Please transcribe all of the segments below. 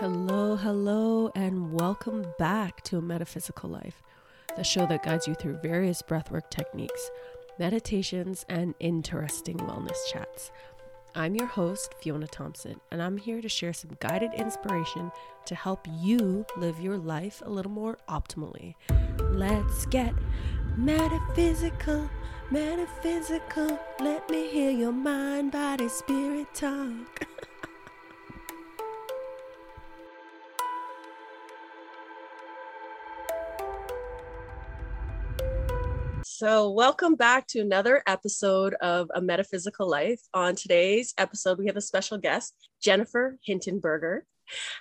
Hello, hello, and welcome back to A Metaphysical Life, the show that guides you through various breathwork techniques, meditations, and interesting wellness chats. I'm your host, Fiona Thompson, and I'm here to share some guided inspiration to help you live your life a little more optimally. Let's get metaphysical, metaphysical. Let me hear your mind, body, spirit talk. So, welcome back to another episode of A Metaphysical Life. On today's episode, we have a special guest, Jennifer Hintenberger,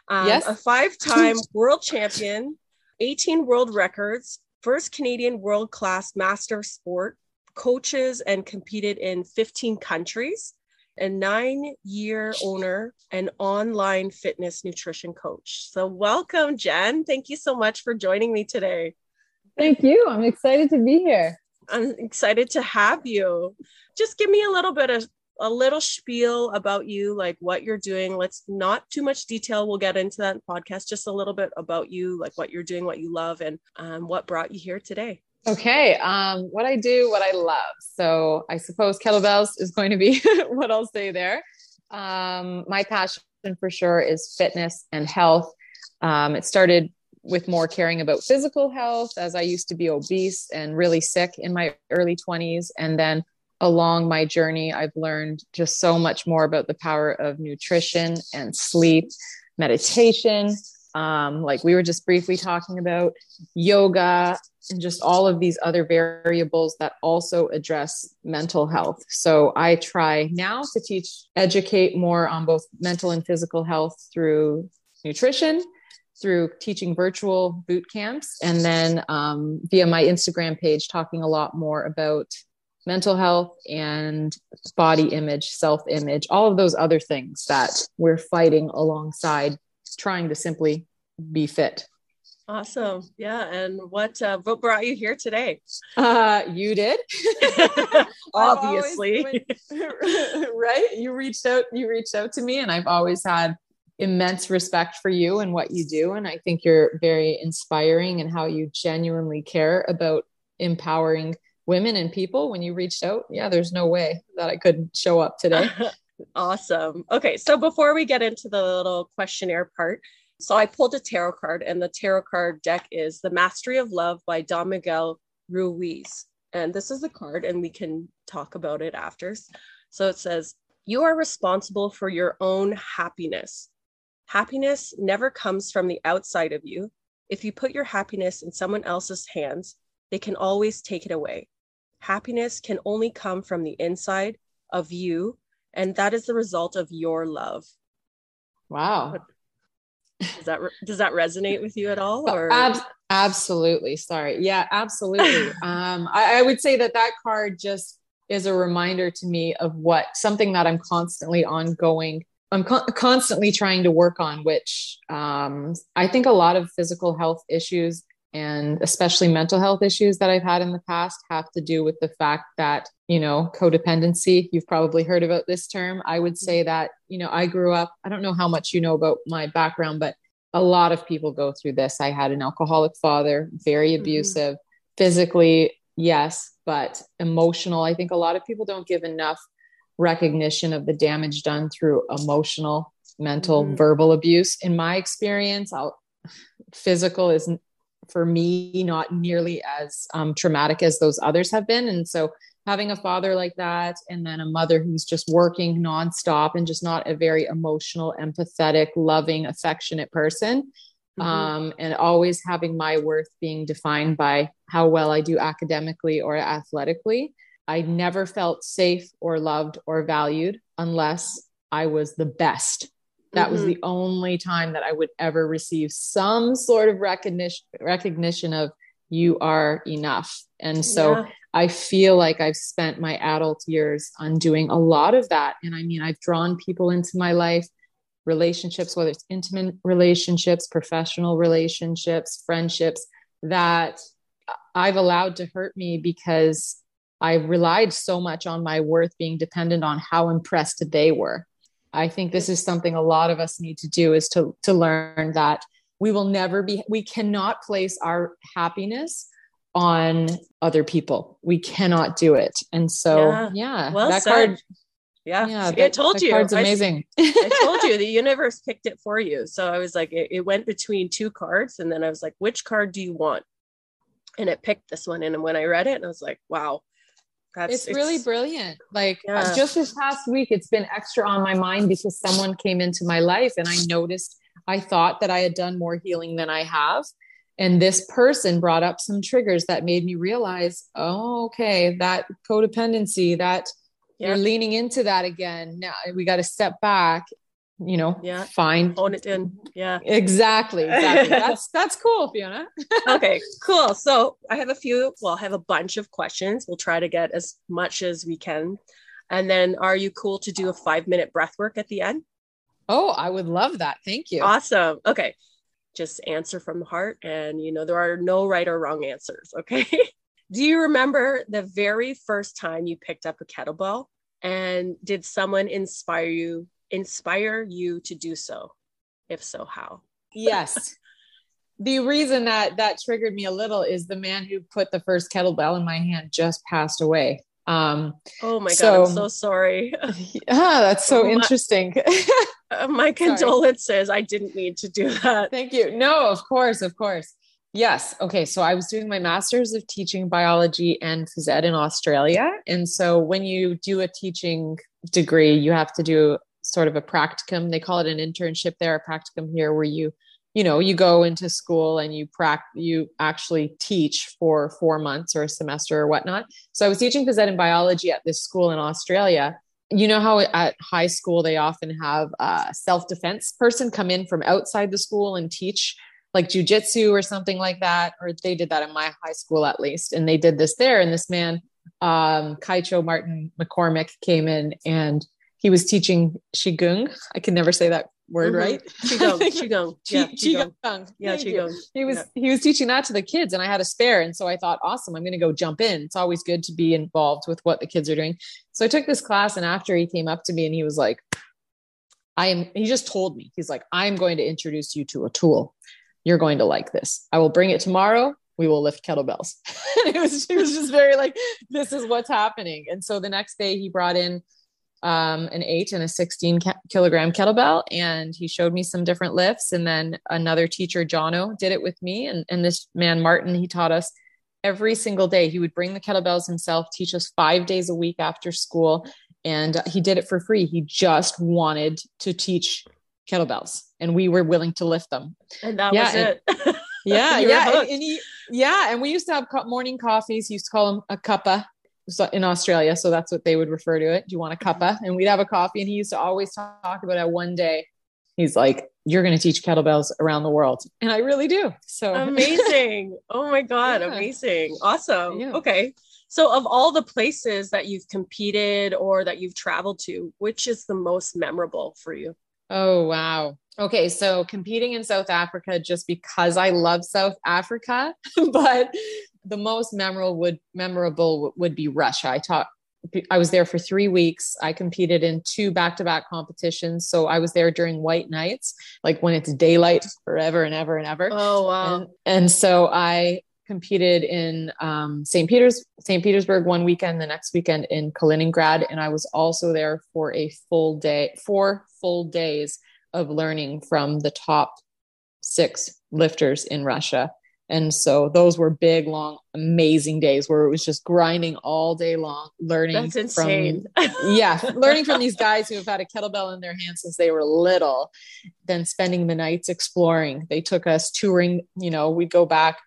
um, yes. a five time world champion, 18 world records, first Canadian world class master sport, coaches and competed in 15 countries, a nine year owner, and online fitness nutrition coach. So, welcome, Jen. Thank you so much for joining me today. Thank you. I'm excited to be here. I'm excited to have you. Just give me a little bit of a little spiel about you, like what you're doing. Let's not too much detail. We'll get into that podcast. Just a little bit about you, like what you're doing, what you love, and um, what brought you here today. Okay. Um, what I do, what I love. So I suppose kettlebells is going to be what I'll say there. Um, my passion for sure is fitness and health. Um, it started with more caring about physical health as I used to be obese and really sick in my early 20s. And then along my journey, I've learned just so much more about the power of nutrition and sleep, meditation, um, like we were just briefly talking about, yoga, and just all of these other variables that also address mental health. So I try now to teach, educate more on both mental and physical health through nutrition through teaching virtual boot camps and then um, via my Instagram page, talking a lot more about mental health and body image, self image, all of those other things that we're fighting alongside trying to simply be fit. Awesome. Yeah. And what uh, what brought you here today? Uh, you did. Obviously. right? You reached out you reached out to me and I've always had immense respect for you and what you do. And I think you're very inspiring and in how you genuinely care about empowering women and people. When you reached out, yeah, there's no way that I couldn't show up today. awesome. Okay. So before we get into the little questionnaire part, so I pulled a tarot card, and the tarot card deck is The Mastery of Love by Don Miguel Ruiz. And this is the card, and we can talk about it after. So it says, You are responsible for your own happiness. Happiness never comes from the outside of you. If you put your happiness in someone else's hands, they can always take it away. Happiness can only come from the inside of you, and that is the result of your love. Wow. Does that does that resonate with you at all? Or Ab- absolutely. Sorry. Yeah, absolutely. um, I, I would say that that card just is a reminder to me of what something that I'm constantly ongoing I'm co- constantly trying to work on, which um, I think a lot of physical health issues and especially mental health issues that I've had in the past have to do with the fact that, you know, codependency. You've probably heard about this term. I would say that, you know, I grew up, I don't know how much you know about my background, but a lot of people go through this. I had an alcoholic father, very mm-hmm. abusive, mm-hmm. physically, yes, but emotional. I think a lot of people don't give enough recognition of the damage done through emotional, mental, mm-hmm. verbal abuse. In my experience, I'll, physical is for me not nearly as um, traumatic as those others have been. And so having a father like that and then a mother who's just working nonstop and just not a very emotional, empathetic, loving, affectionate person. Mm-hmm. Um, and always having my worth being defined by how well I do academically or athletically. I never felt safe or loved or valued unless I was the best. That mm-hmm. was the only time that I would ever receive some sort of recognition recognition of you are enough. And so yeah. I feel like I've spent my adult years undoing a lot of that. And I mean, I've drawn people into my life, relationships, whether it's intimate relationships, professional relationships, friendships that I've allowed to hurt me because I relied so much on my worth being dependent on how impressed they were. I think this is something a lot of us need to do is to to learn that we will never be we cannot place our happiness on other people. We cannot do it. And so yeah, yeah well that said. card yeah, yeah I told you. Card's amazing. I, I, told you the universe picked it for you. So I was like, it, it, went between two cards, and then I was like, which card do you want? And it picked this one. And when I read it, I was like, wow, that's it's, it's really brilliant. Like uh, yeah. just this past week, it's been extra on my mind because someone came into my life, and I noticed I thought that I had done more healing than I have. And this person brought up some triggers that made me realize, oh, okay, that codependency, that you're leaning into that again. Now we got to step back, you know, yeah, find own it in. Yeah. Exactly. Exactly. that's that's cool, Fiona. okay, cool. So I have a few, well, I have a bunch of questions. We'll try to get as much as we can. And then are you cool to do a five minute breath work at the end? Oh, I would love that. Thank you. Awesome. Okay. Just answer from the heart. And, you know, there are no right or wrong answers. Okay. Do you remember the very first time you picked up a kettlebell? And did someone inspire you inspire you to do so? If so, how? Yes. the reason that that triggered me a little is the man who put the first kettlebell in my hand just passed away. Um, oh my so, god, I'm so sorry. Ah, that's so my, interesting. uh, my condolences. I didn't mean to do that. Thank you. No, of course, of course. Yes. Okay. So I was doing my master's of teaching biology and phys ed in Australia. And so when you do a teaching degree, you have to do sort of a practicum. They call it an internship there, a practicum here, where you, you know, you go into school and you practice, you actually teach for four months or a semester or whatnot. So I was teaching phys ed and biology at this school in Australia. You know how at high school they often have a self defense person come in from outside the school and teach like jujitsu or something like that, or they did that in my high school at least. And they did this there. And this man, um, Kaicho Martin McCormick, came in and he was teaching Qigong. I can never say that word mm-hmm. right. Qigong, Qigong, yeah, Qigong. Qigong. Yeah, Qigong. He was yeah. he was teaching that to the kids, and I had a spare, and so I thought, awesome, I'm going to go jump in. It's always good to be involved with what the kids are doing. So I took this class, and after he came up to me and he was like, "I am." He just told me he's like, "I'm going to introduce you to a tool." you're going to like this. I will bring it tomorrow. We will lift kettlebells. it was it was just very like this is what's happening. And so the next day he brought in um, an eight and a 16 ca- kilogram kettlebell and he showed me some different lifts. And then another teacher, Jono, did it with me. And, and this man, Martin, he taught us every single day. He would bring the kettlebells himself, teach us five days a week after school. And he did it for free. He just wanted to teach kettlebells and we were willing to lift them. And that yeah, was and, it. yeah, yeah. And, and he, yeah. And we used to have morning coffees. He used to call them a cuppa in Australia. So that's what they would refer to it. Do you want a mm-hmm. cuppa? And we'd have a coffee. And he used to always talk about it one day. He's like, you're going to teach kettlebells around the world. And I really do. So amazing. oh my God. Yeah. Amazing. Awesome. Yeah. Okay. So, of all the places that you've competed or that you've traveled to, which is the most memorable for you? Oh, wow. Okay, so competing in South Africa just because I love South Africa, but the most memorable would memorable would be Russia. I taught I was there for 3 weeks. I competed in two back-to-back competitions, so I was there during white nights, like when it's daylight forever and ever and ever. Oh wow. And, and so I competed in um, St. Peter's, St. Petersburg one weekend, the next weekend in Kaliningrad, and I was also there for a full day, four full days of learning from the top six lifters in Russia. And so those were big, long, amazing days where it was just grinding all day long, learning That's insane. from yeah, learning from these guys who have had a kettlebell in their hands since they were little, then spending the nights exploring. They took us touring, you know, we'd go back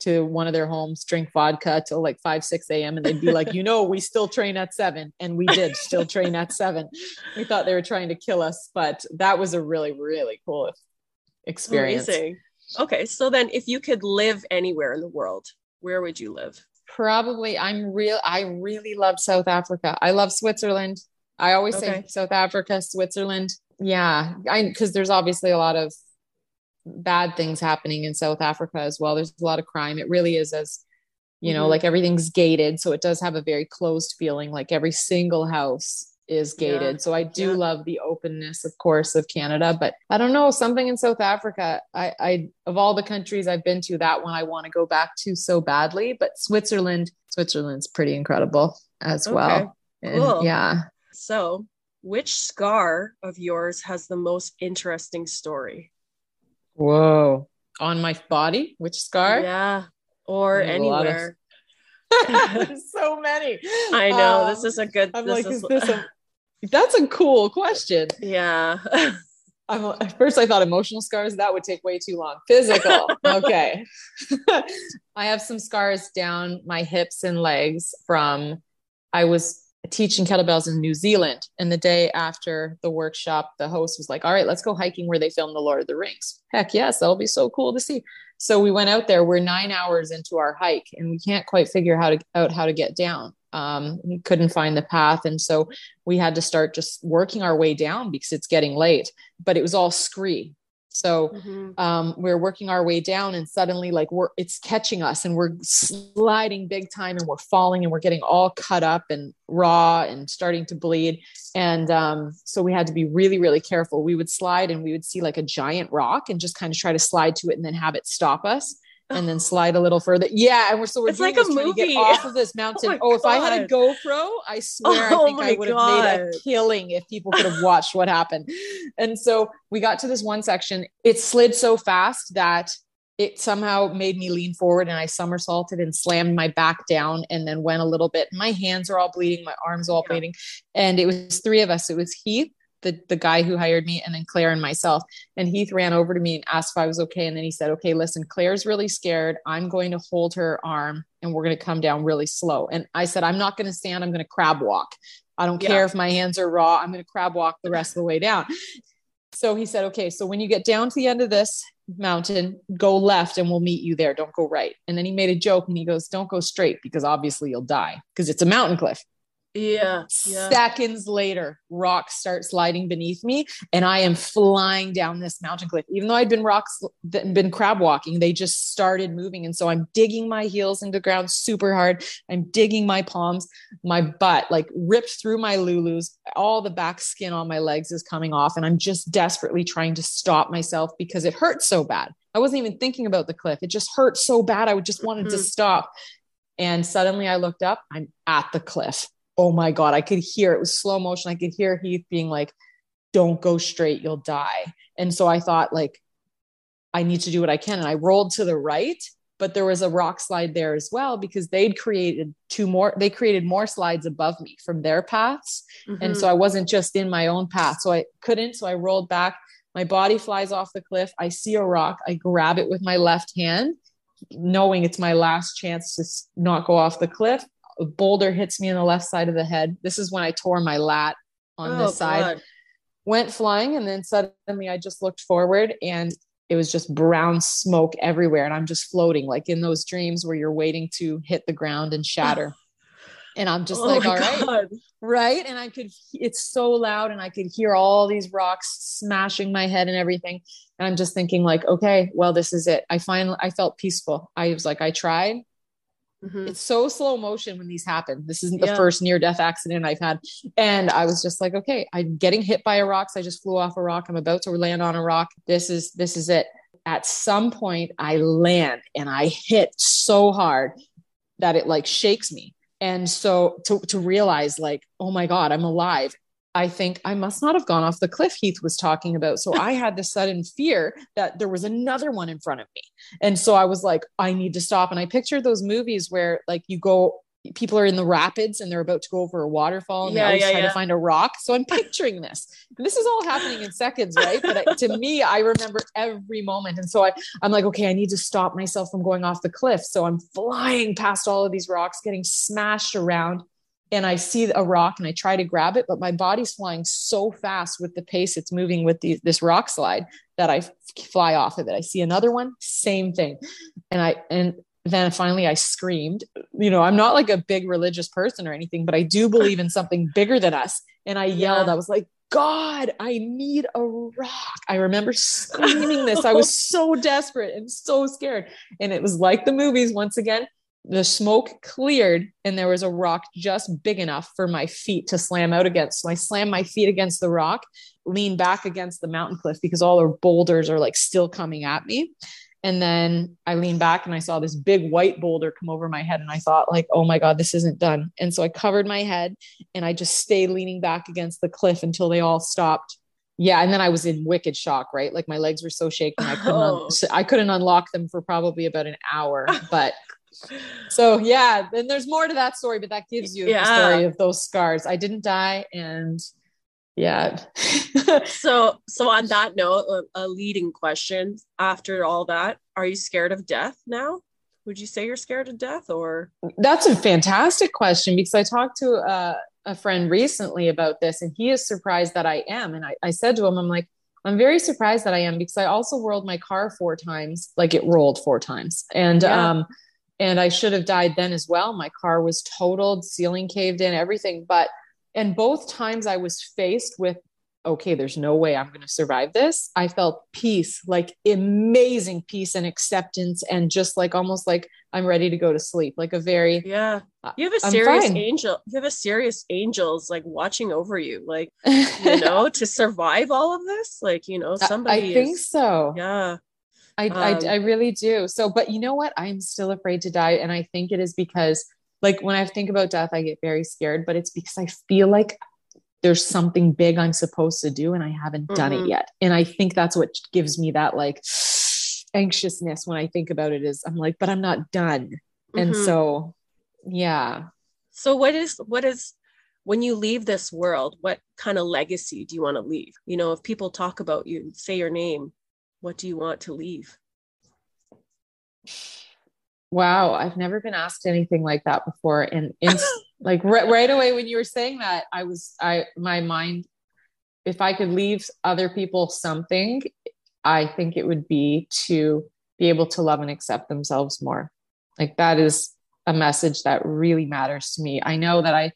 to one of their homes, drink vodka till like 5, 6 a.m. And they'd be like, you know, we still train at seven. And we did still train at seven. We thought they were trying to kill us, but that was a really, really cool experience. Amazing. Okay. So then if you could live anywhere in the world, where would you live? Probably I'm real I really love South Africa. I love Switzerland. I always okay. say South Africa, Switzerland. Yeah, I because there's obviously a lot of bad things happening in South Africa as well. There's a lot of crime. It really is as you know, mm-hmm. like everything's gated, so it does have a very closed feeling. Like every single house is gated. Yeah. So I do Yeah. love the openness, of course, of Canada. But I don't know, something in South Africa, I, I of all the countries I've been to, that one I want to go back to so badly. But Switzerland, Switzerland's pretty incredible as Okay, well. And cool. yeah. So, which scar of yours has the most interesting story? Whoa. On my body, which scar? Yeah, or of- anywhere. There's so many. I know Um, this is a good. I'm this like, is, is this a that's a cool question. yeah. I'm, at first, I thought emotional scars that would take way too long. Physical, okay. I have some scars down my hips and legs from I was teaching kettlebells in New Zealand, and the day after the workshop, the host was like, "All right, let's go hiking where they filmed the Lord of the Rings." Heck yes, that'll be so cool to see. So we went out there. We're nine hours into our hike, and we can't quite figure how to out how to get down. Um, we couldn't find the path, and so we had to start just working our way down because it's getting late. But it was all scree, so Mhm. um, we're working our way down and suddenly like we're it's catching us and we're sliding big time and we're falling and we're getting all cut up and raw and starting to bleed and um, so we had to be really really careful we would slide and we would see like a giant rock and just kind of try to slide to it and then have it stop us and then slide a little further yeah and we're so we're It's doing like a this trying to movie. get off of this mountain oh oh, my oh, if i had a gopro i swear Oh i think i would have made a killing if people could have watched what happened and so we got to this one section. It slid so fast that it somehow made me lean forward and I somersaulted and slammed my back down and then went a little bit. My hands are all bleeding, my arms are all Yeah. bleeding. And it was three of us. It was Heath, the, the guy who hired me, and then Claire and myself. And Heath ran over to me and asked if I was okay. And then he said, Okay, listen, Claire's really scared. I'm going to hold her arm and we're going to come down really slow. And I said, I'm not going to stand, I'm going to crab walk. I don't Yeah. care if my hands are raw. I'm going to crab walk the rest of the way down. So he said, okay, so when you get down to the end of this mountain, go left and we'll meet you there. Don't go right. And then he made a joke and he goes, don't go straight because obviously you'll die because it's a mountain cliff. Yeah. Yeah. Seconds later, rocks start sliding beneath me, and I am flying down this mountain cliff. Even though I'd been rocks, been crab walking, they just started moving, and so I'm digging my heels into the ground super hard. I'm digging my palms, my butt like ripped through my lulus. All the back skin on my legs is coming off, and I'm just desperately trying to stop myself because it hurts so bad. I wasn't even thinking about the cliff; it just hurt so bad. I would just wanted to Mhm. stop. And suddenly I looked up, I'm at the cliff oh my god. I could hear it was slow motion. I could hear heath being like don't go straight you'll die. And so i thought like i need to do what i can. And i rolled to the right but there was a rock slide there as well because they'd created two more they created more slides above me from their paths. And Mhm. so i wasn't just in my own path. So i couldn't. So i rolled back. My body flies off the cliff. I see a rock. I grab it with my left hand knowing it's my last chance to not go off the cliff a boulder hits me in the left side of the head. This is when i tore my lat on Oh, this side. God. went flying and then suddenly i just looked forward and it was just brown smoke everywhere and i'm just floating like in those dreams where you're waiting to hit the ground and shatter. And i'm just Oh like all right. God. right? And i could it's so loud and i could hear all these rocks smashing my head and everything. And i'm just thinking like okay well this is it. I finally i felt peaceful. I was like i tried Mhm. it's so slow motion when these happen. This isn't the Yeah. first near death accident i've had. And i was just like okay i'm getting hit by a rock. So i just flew off a rock. I'm about to land on a rock. This is this is it. At some point i land and i hit so hard that it like shakes me. And so to, to realize like oh my god i'm alive i think i must not have gone off the cliff heath was talking about. So i had this sudden fear that there was another one in front of me. And so i was like i need to stop. And i pictured those movies where like you go people are in the rapids and they're about to go over a waterfall and Yeah, they always yeah, try yeah. to find a rock. So i'm picturing this. And this is all happening in seconds right? But I, to me i remember every moment. And so I, i'm like okay i need to stop myself from going off the cliff. So i'm flying past all of these rocks getting smashed around and I see a rock and I try to grab it, but my body's flying so fast with the pace it's moving with the, this rock slide that I fly off of it. I see another one, same thing. And I, and then finally I screamed, you know, I'm not like a big religious person or anything, but I do believe in something bigger than us. And I yelled, Yeah. I was like, God, I need a rock. I remember screaming this. I was so desperate and so scared. And it was like the movies once again the smoke cleared and there was a rock just big enough for my feet to slam out against. So I slammed my feet against the rock, leaned back against the mountain cliff because all the boulders are like still coming at me. And then I leaned back and I saw this big white boulder come over my head. And I thought, like, oh my God, this isn't done. And so I covered my head and I just stayed leaning back against the cliff until they all stopped. Yeah. And then I was in wicked shock, right? Like my legs were so shaking. I couldn't, oh. un- I couldn't unlock them for probably about an hour. But so yeah, then there's more to that story, but that gives you yeah. the story of those scars. I didn't die and yeah so so on that note a, a, leading question after all that are you scared of death now would you say you're scared of death or that's a fantastic question because i talked to a, a friend recently about this and he is surprised that i am and I, I said to him i'm like i'm very surprised that i am because i also rolled my car four times like it rolled four times and yeah. um and i should have died then as well my car was totaled ceiling caved in everything but and both times I was faced with, okay, there's no way I'm going to survive this. I felt peace, like amazing peace and acceptance, and just like almost like I'm ready to go to sleep, like a very yeah. Uh, you have a serious angel. You have a serious angels like watching over you, like you know, to survive all of this. Like you know, somebody. I think is, so. Yeah. I, um, I, I really do. So, but you know what? I'm still afraid to die. And I think it is because like when I think about death, I get very scared, but it's because I feel like there's something big I'm supposed to do and I haven't mm-hmm. done it mm-hmm. yet. And I think that's what gives me that like anxiousness when I think about it is I'm like, but I'm not done. Mm-hmm. And so, yeah. So what is, what is, when you leave this world, what kind of legacy do you want to leave? You know, if people talk about you, say your name, what do you want to leave? Wow, I've never been asked anything like that before. And in, like right, right away when you were saying that, I was I my mind, if I could leave other people something, I think it would be to be able to love and accept themselves more. Like that is a message that really matters to me. I know that I,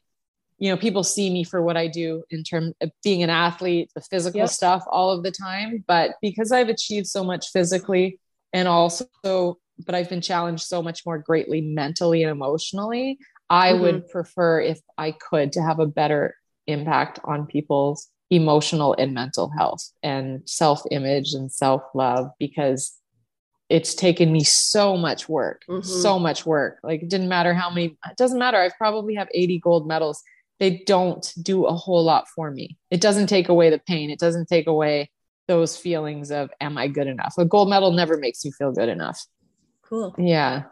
you know, people see me for what I do in terms of being an athlete, the physical yep. stuff all of the time. But because I've achieved so much physically and also but I've been challenged so much more greatly mentally and emotionally. I mm-hmm. would prefer if I could to have a better impact on people's emotional and mental health and self image and self love because it's taken me so much work, mm-hmm. so much work. Like it didn't matter how many, it doesn't matter. I've probably have 80 gold medals. They don't do a whole lot for me. It doesn't take away the pain. It doesn't take away those feelings of, am I good enough? A gold medal never makes you feel good enough. Cool. Yeah.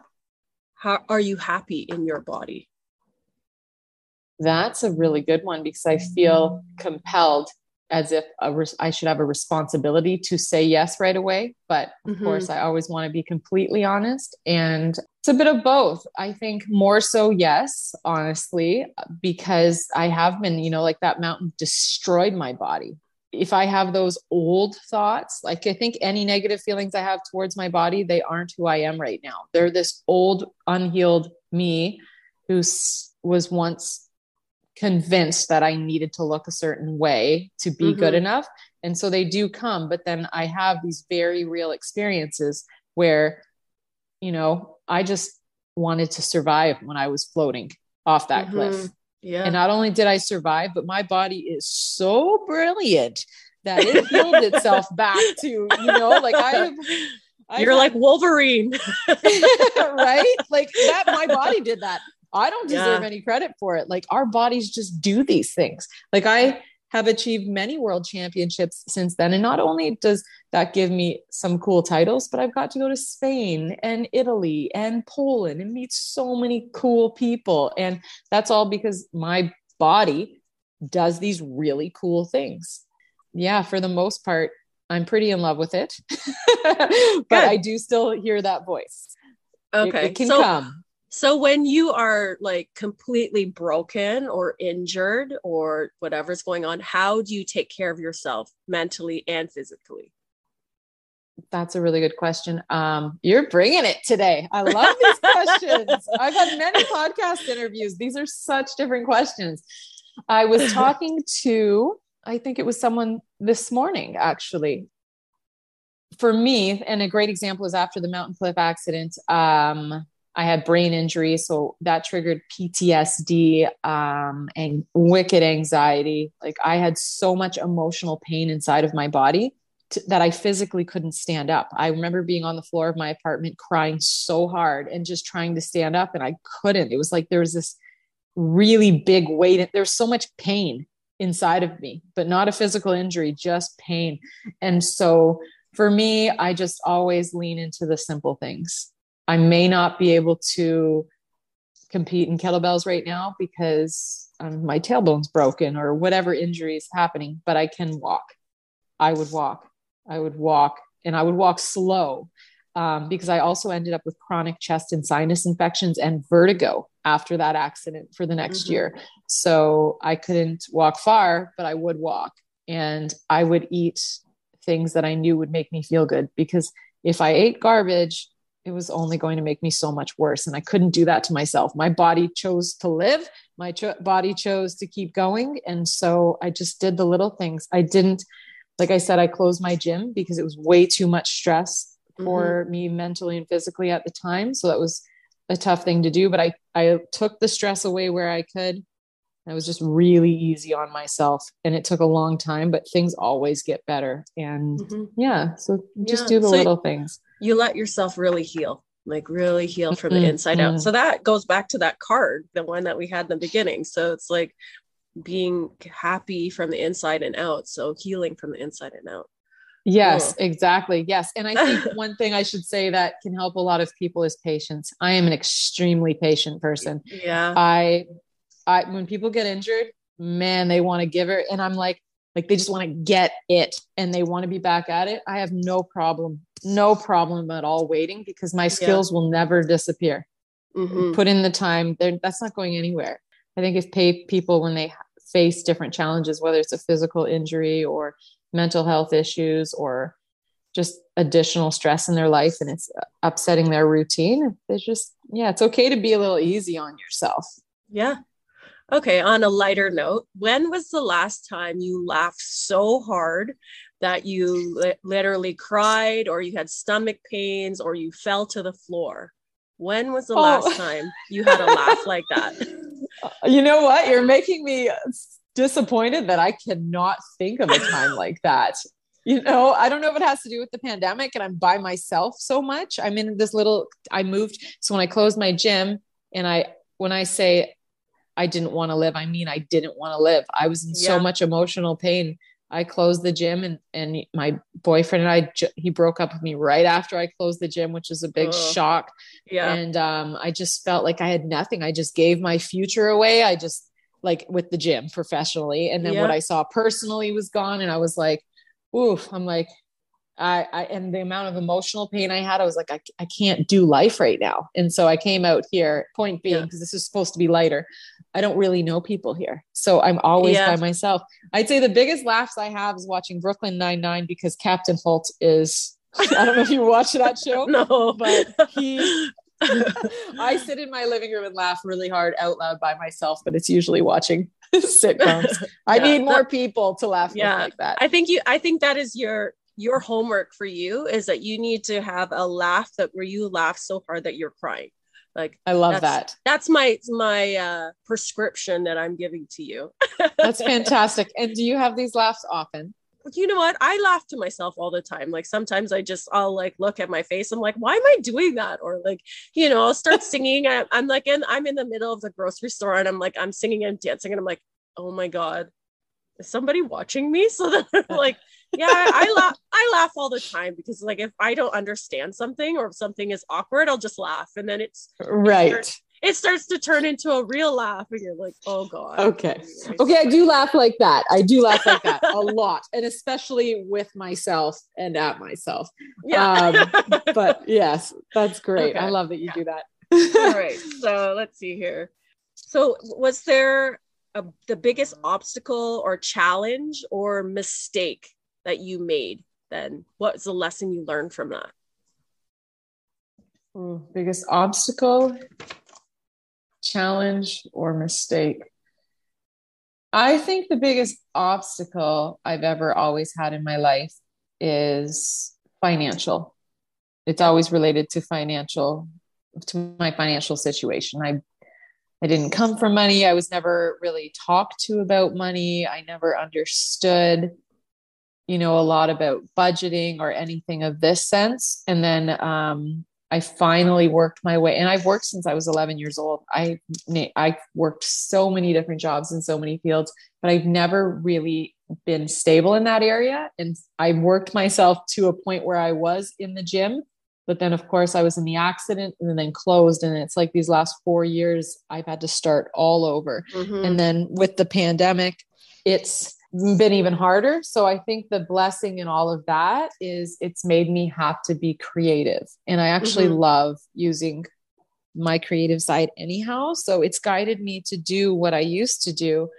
How are you happy in your body? That's a really good one because I feel compelled as if res- I should have a responsibility to say yes right away. But of mm-hmm. course, I always want to be completely honest. And it's a bit of both. I think more so, yes, honestly, because I have been, you know, like that mountain destroyed my body if I have those old thoughts, like I think any negative feelings I have towards my body, they aren't who I am right now. They're this old, unhealed me who was once convinced that I needed to look a certain way to be mm-hmm. good enough. And so they do come. But then I have these very real experiences where, you know, I just wanted to survive when I was floating off that mm-hmm. cliff. Yeah. And not only did I survive, but my body is so brilliant that it healed itself back to, you know, like I You're like Wolverine. right? Like that my body did that. I don't deserve yeah. any credit for it. Like our bodies just do these things. Like I have achieved many world championships since then. And not only does that give me some cool titles, but I've got to go to Spain and Italy and Poland and meet so many cool people. And that's all because my body does these really cool things. Yeah, for the most part, I'm pretty in love with it. but I do still hear that voice. Okay. It, it can so, come. So when you are like completely broken or injured or whatever's going on, how do you take care of yourself mentally and physically? That's a really good question. Um, you're bringing it today. I love these questions. I've had many podcast interviews. These are such different questions. I was talking to, I think it was someone this morning actually. For me, and a great example is after the mountain cliff accident. Um, I had brain injury, so that triggered PTSD um, and wicked anxiety. Like I had so much emotional pain inside of my body that I physically couldn't stand up. I remember being on the floor of my apartment crying so hard and just trying to stand up, and I couldn't. It was like there was this really big weight. There's so much pain inside of me, but not a physical injury, just pain. And so for me, I just always lean into the simple things. I may not be able to compete in kettlebells right now because um, my tailbone's broken or whatever injury is happening, but I can walk. I would walk. I would walk and I would walk slow um, because I also ended up with chronic chest and sinus infections and vertigo after that accident for the next mm-hmm. year. So I couldn't walk far, but I would walk and I would eat things that I knew would make me feel good because if I ate garbage, it was only going to make me so much worse. And I couldn't do that to myself. My body chose to live, my cho- body chose to keep going. And so I just did the little things. I didn't, like I said, I closed my gym because it was way too much stress for mm-hmm. me mentally and physically at the time. So that was a tough thing to do. But I, I took the stress away where I could. I was just really easy on myself and it took a long time, but things always get better. And mm-hmm. yeah, so just yeah. do the so little things you let yourself really heal like really heal from the mm-hmm. inside out. So that goes back to that card the one that we had in the beginning. So it's like being happy from the inside and out. So healing from the inside and out. Yes cool. exactly. Yes. And i think one thing i should say that can help a lot of people is patience. I am an extremely patient person. Yeah. I i when people get injured man they want to give it. And i'm like like they just want to get it and they want to be back at it. I have no problem no problem at all waiting because my skills yeah. will never disappear mm-hmm. put in the time that's not going anywhere i think if pay people when they face different challenges whether it's a physical injury or mental health issues or just additional stress in their life and it's upsetting their routine it's just yeah it's okay to be a little easy on yourself yeah Okay, on a lighter note, when was the last time you laughed so hard that you li- literally cried or you had stomach pains or you fell to the floor? When was the oh. last time you had a laugh like that? You know what? You're making me disappointed that I cannot think of a time like that. You know, I don't know if it has to do with the pandemic and I'm by myself so much. I'm in this little, I moved. So when I closed my gym and I, when I say I didn't want to live. I mean, I didn't want to live. I was in yeah. so much emotional pain. I closed the gym and and my boyfriend and I he broke up with me right after I closed the gym, which was a big oh, shock. Yeah. And um, I just felt like I had nothing. I just gave my future away. I just like with the gym professionally. And then yeah. what I saw personally was gone. And I was like, oof, I'm like, I, I, and the amount of emotional pain I had, I was like, I, I can't do life right now. And so I came out here, point being, because yeah. this is supposed to be lighter. I don't really know people here. So I'm always yeah. by myself. I'd say the biggest laughs I have is watching Brooklyn Nine-Nine because Captain Holt is, I don't know if you watch that show. no, but he, I sit in my living room and laugh really hard out loud by myself, but it's usually watching sitcoms. I yeah, need more people to laugh yeah, like that. I think you I think that is your your homework for you is that you need to have a laugh that where you laugh so hard that you're crying. Like I love that's, that. That's my my uh, prescription that I'm giving to you. that's fantastic. And do you have these laughs often? You know what? I laugh to myself all the time. Like sometimes I just I'll like look at my face. I'm like, why am I doing that? Or like, you know, I'll start singing. I, I'm like in I'm in the middle of the grocery store and I'm like I'm singing and dancing and I'm like, oh my god, is somebody watching me? So then I'm like yeah, I laugh. I laugh all the time because, like, if I don't understand something or if something is awkward, I'll just laugh, and then it's right. It starts, it starts to turn into a real laugh, and you're like, "Oh God." Okay, okay, I do laugh like that. I do laugh like that a lot, and especially with myself and at myself. Yeah. Um, but yes, that's great. Okay. I love that you yeah. do that. all right. So let's see here. So was there a, the biggest obstacle or challenge or mistake that you made then what's the lesson you learned from that Ooh, biggest obstacle challenge or mistake i think the biggest obstacle i've ever always had in my life is financial it's always related to financial to my financial situation. I I didn't come from money. I was never really talked to about money. I never understood, you know, a lot about budgeting or anything of this sense. And then um, I finally worked my way, and I've worked since I was 11 years old. I I worked so many different jobs in so many fields, but I've never really been stable in that area. And I worked myself to a point where I was in the gym but then, of course, I was in the accident and then closed. And it's like these last four years, I've had to start all over. Mm-hmm. And then with the pandemic, it's been even harder. So I think the blessing in all of that is it's made me have to be creative. And I actually mm-hmm. love using my creative side anyhow. So it's guided me to do what I used to do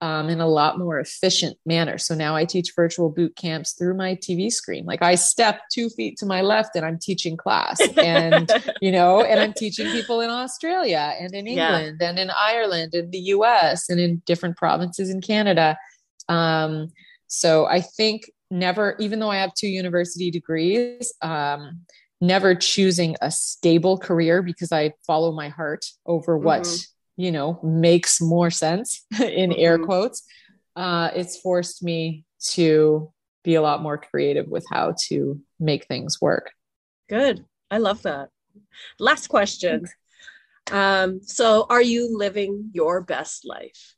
um, in a lot more efficient manner. So now I teach virtual boot camps through my TV screen. Like I step two feet to my left and I'm teaching class, and you know, and I'm teaching people in Australia and in England yeah. and in Ireland and the U.S. and in different provinces in Canada. Um, so I think never, even though I have two university degrees, um, never choosing a stable career because I follow my heart over what. Mm-hmm. you know makes more sense in mm-hmm. air quotes uh, it's forced me to be a lot more creative with how to make things work. Good. I love that. Last question. Um, so are you living your best life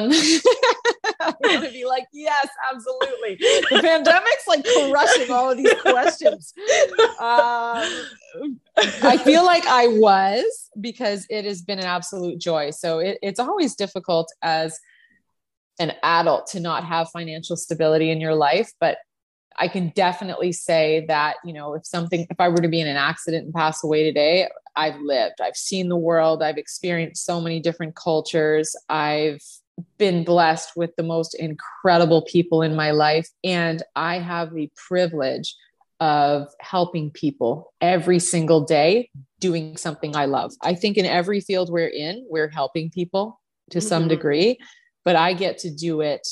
um, I'm gonna be like, yes, absolutely. The pandemic's like crushing all of these questions. Um, I feel like I was because it has been an absolute joy. So it, it's always difficult as an adult to not have financial stability in your life, but I can definitely say that, you know, if something, if I were to be in an accident and pass away today, I've lived, I've seen the world, I've experienced so many different cultures, I've been blessed with the most incredible people in my life. And I have the privilege of helping people every single day doing something I love. I think in every field we're in, we're helping people to mm-hmm. some degree, but I get to do it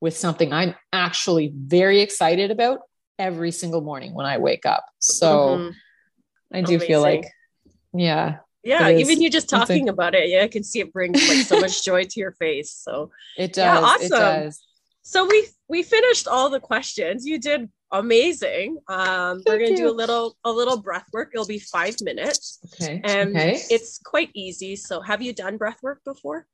with something I'm actually very excited about every single morning when I wake up. So mm-hmm. I do Amazing. feel like, yeah. Yeah, even you just talking about it, yeah, I can see it brings like so much joy to your face. So it does. Yeah, awesome. It does. So we we finished all the questions. You did amazing. Um, we're gonna you. do a little a little breath work. It'll be five minutes. Okay. And okay. it's quite easy. So have you done breath work before?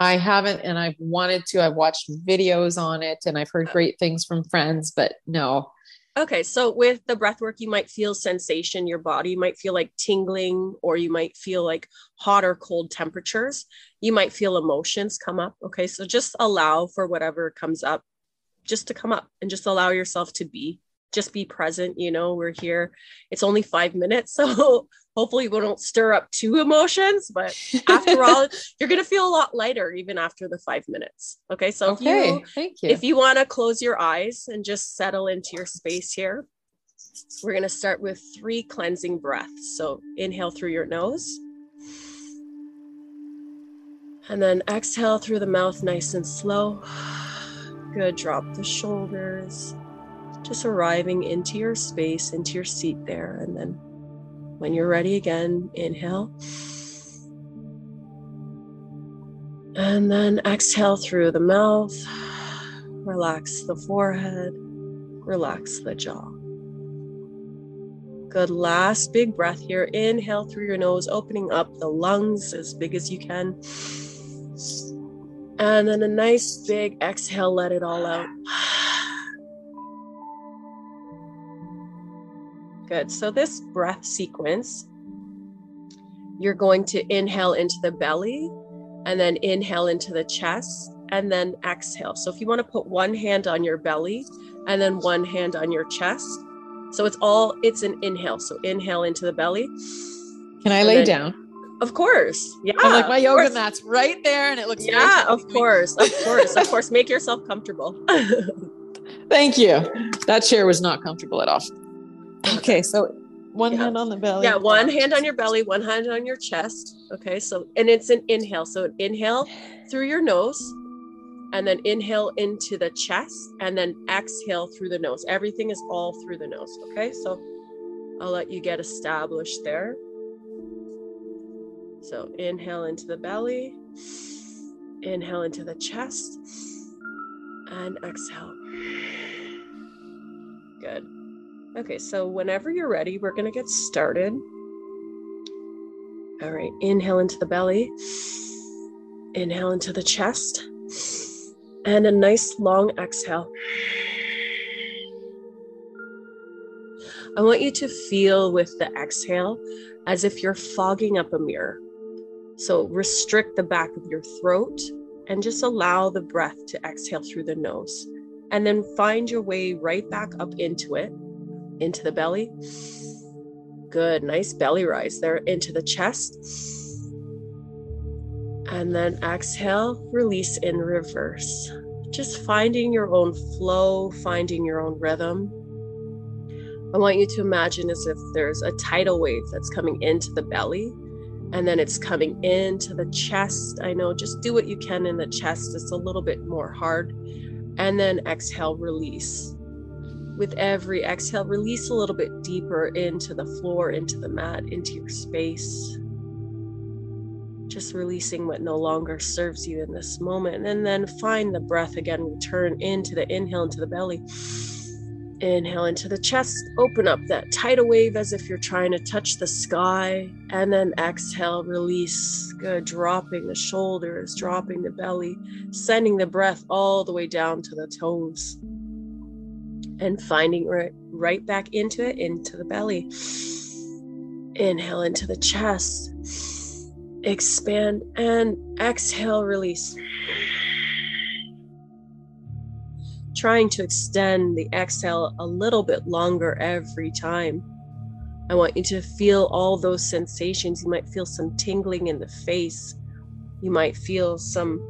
I haven't, and I've wanted to. I've watched videos on it, and I've heard great things from friends, but no. Okay, so with the breath work, you might feel sensation. Your body might feel like tingling, or you might feel like hot or cold temperatures. You might feel emotions come up. Okay, so just allow for whatever comes up, just to come up, and just allow yourself to be just be present you know we're here. It's only five minutes so hopefully we don't stir up two emotions but after all you're going to feel a lot lighter even after the five minutes okay? So okay, if you, thank you. if you want to close your eyes and just settle into your space here we're going to start with three cleansing breaths. So inhale through your nose. And then exhale through the mouth nice and slow. Good drop the shoulders just arriving into your space, into your seat there. And then when you're ready again, inhale. And then exhale through the mouth. Relax the forehead, relax the jaw. Good. Last big breath here. Inhale through your nose, opening up the lungs as big as you can. And then a nice big exhale, let it all out. Good. So, this breath sequence, you're going to inhale into the belly and then inhale into the chest and then exhale. So, if you want to put one hand on your belly and then one hand on your chest. So, it's all, it's an inhale. So, inhale into the belly. Can I lay then, down? Of course. Yeah. I'm like my yoga mat's right there and it looks Yeah, of course. Of course. of course. Make yourself comfortable. Thank you. That chair was not comfortable at all. Okay, so one yeah. hand on the belly. Yeah, one hand on your belly, one hand on your chest. Okay, so and it's an inhale. So inhale through your nose, and then inhale into the chest, and then exhale through the nose. Everything is all through the nose. Okay, so I'll let you get established there. So inhale into the belly, inhale into the chest, and exhale. Good. Okay, so whenever you're ready, we're going to get started. All right, inhale into the belly, inhale into the chest, and a nice long exhale. I want you to feel with the exhale as if you're fogging up a mirror. So restrict the back of your throat and just allow the breath to exhale through the nose. And then find your way right back up into it, into the belly. Good, nice belly rise there into the chest. And then exhale, release in reverse. Just finding your own flow, finding your own rhythm. I want you to imagine as if there's a tidal wave that's coming into the belly and then it's coming into the chest. I know just do what you can in the chest, it's a little bit more hard. And then exhale, release. With every exhale, release a little bit deeper into the floor, into the mat, into your space. Just releasing what no longer serves you in this moment. And then find the breath again, return into the inhale, into the belly. Inhale into the chest, open up that tidal wave as if you're trying to touch the sky. And then exhale, release. Good. Dropping the shoulders, dropping the belly, sending the breath all the way down to the toes. And finding right, right back into it, into the belly. Inhale into the chest. Expand and exhale, release trying to extend the exhale a little bit longer every time. I want you to feel all those sensations. You might feel some tingling in the face. You might feel some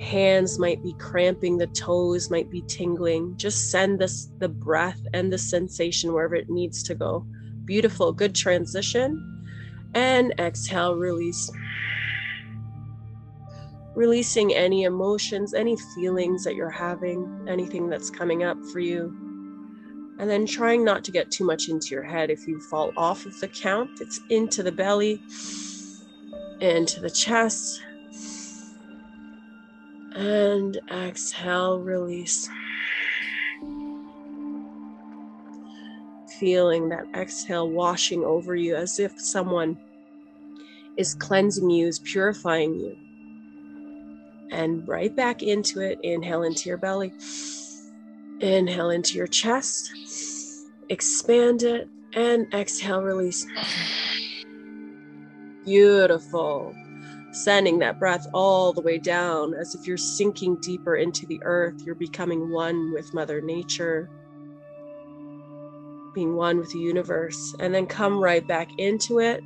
hands might be cramping, the toes might be tingling. Just send this the breath and the sensation wherever it needs to go. Beautiful, good transition. And exhale, release releasing any emotions, any feelings that you're having, anything that's coming up for you. And then trying not to get too much into your head. If you fall off of the count, it's into the belly, into the chest. And exhale, release. Feeling that exhale washing over you as if someone is cleansing you, is purifying you and right back into it. Inhale into your belly, inhale into your chest, expand it, and exhale, release. Beautiful. Sending that breath all the way down as if you're sinking deeper into the earth. You're becoming one with Mother Nature, being one with the universe, and then come right back into it.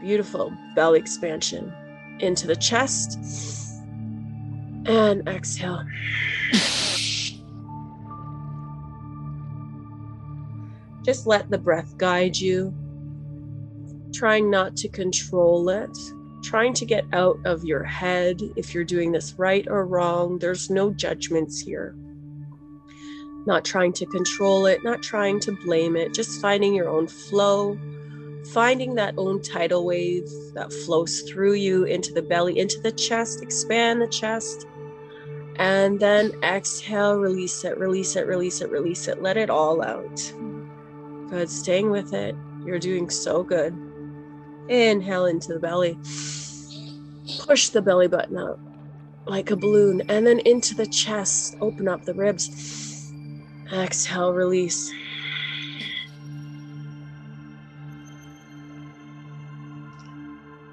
Beautiful belly expansion into the chest. And exhale. Just let the breath guide you, trying not to control it, trying to get out of your head if you're doing this right or wrong. There's no judgments here. Not trying to control it, not trying to blame it, just finding your own flow finding that own tidal wave that flows through you into the belly, into the chest, expand the chest. And then exhale, release it, release it, release it, release it. Let it all out. Good. Staying with it. You're doing so good. Inhale into the belly. Push the belly button up like a balloon. And then into the chest. Open up the ribs. Exhale, release.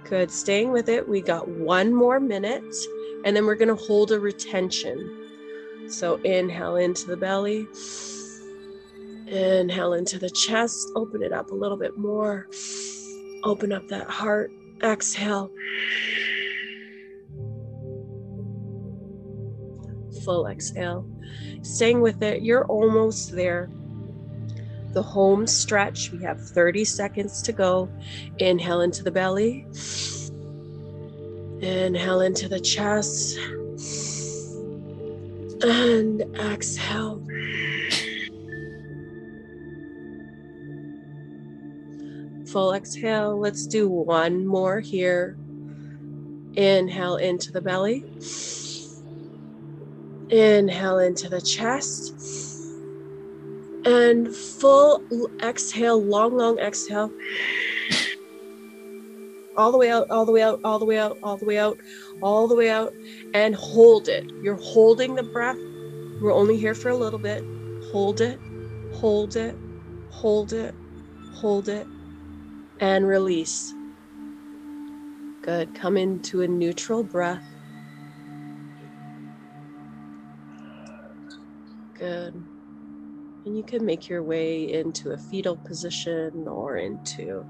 Good. Staying with it. We got one more minute, and then we're going to hold a retention. So inhale into the belly, inhale into the chest, open it up a little bit more, open up that heart, exhale. Full exhale. Staying with it, you're almost there the home stretch. We have 30 seconds to go. Inhale into the belly. Inhale into the chest. And exhale. Full exhale. Let's do one more here. Inhale into the belly. Inhale into the chest. And full exhale, long, long exhale. All the way out, all the way out, all the way out, all the way out, all the way out, and hold it. You're holding the breath. We're only here for a little bit. Hold it, hold it, hold it, hold it, and release. Good. Come into a neutral breath. Good. And you can make your way into a fetal position or into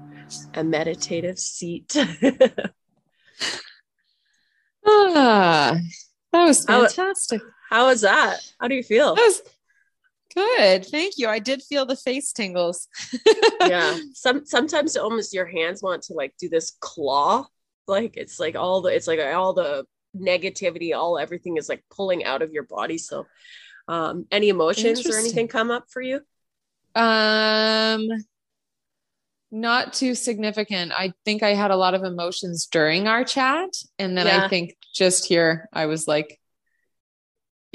a meditative seat. ah, that was fantastic. How, how was that? How do you feel? That was good. Thank you. I did feel the face tingles. yeah. Some sometimes almost your hands want to like do this claw. Like it's like all the it's like all the negativity, all everything is like pulling out of your body. So um, any emotions or anything come up for you? Um, not too significant. I think I had a lot of emotions during our chat, and then yeah. I think just here I was like,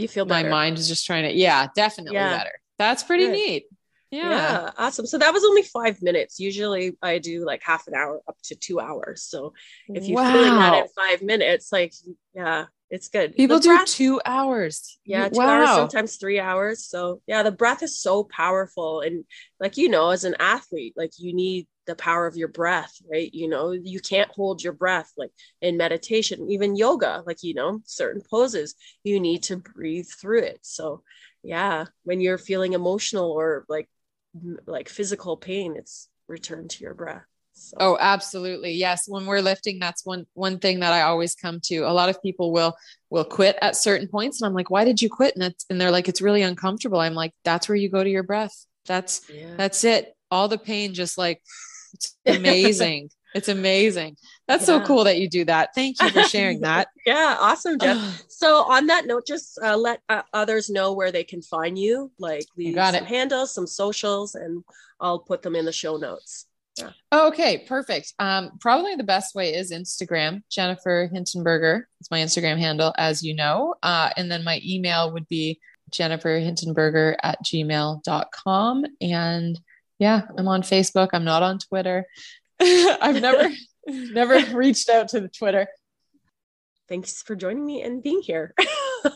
you feel better. my mind is just trying to, yeah, definitely yeah. better. That's pretty Good. neat. Yeah. yeah. awesome. So that was only five minutes. Usually I do like half an hour up to two hours. So if you're wow. feeling that in five minutes, like, yeah, it's good. People the do breath, two hours. Yeah, two wow. hours, sometimes three hours. So yeah, the breath is so powerful. And like you know, as an athlete, like you need the power of your breath, right? You know, you can't hold your breath like in meditation, even yoga, like you know, certain poses, you need to breathe through it. So yeah, when you're feeling emotional or like like physical pain, it's return to your breath. So. Oh, absolutely. Yes. When we're lifting, that's one one thing that I always come to. A lot of people will will quit at certain points. And I'm like, why did you quit? And it's and they're like, it's really uncomfortable. I'm like, that's where you go to your breath. That's yeah. that's it. All the pain just like it's amazing. it's amazing. That's yeah. so cool that you do that. Thank you for sharing that. yeah, awesome, Jeff. so on that note, just uh, let uh, others know where they can find you. Like leave some it. handles, some socials, and I'll put them in the show notes. Yeah. Okay, perfect. Um, probably the best way is Instagram. Jennifer Hintenberger is my Instagram handle, as you know. Uh, and then my email would be Jennifer Hintenberger at gmail.com. And yeah, I'm on Facebook. I'm not on Twitter. I've never never reached out to the Twitter. Thanks for joining me and being here.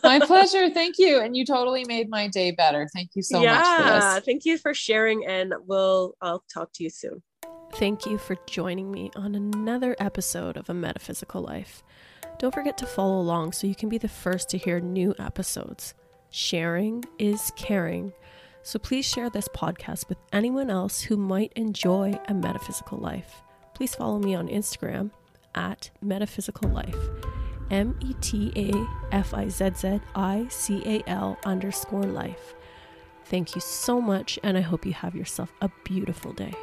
my pleasure. Thank you. And you totally made my day better. Thank you so yeah, much for this. Thank you for sharing and we'll I'll talk to you soon. Thank you for joining me on another episode of A Metaphysical Life. Don't forget to follow along so you can be the first to hear new episodes. Sharing is caring. So please share this podcast with anyone else who might enjoy a metaphysical life. Please follow me on Instagram at metaphysical life. M E T A F I Z Z I C A L underscore life. Thank you so much, and I hope you have yourself a beautiful day.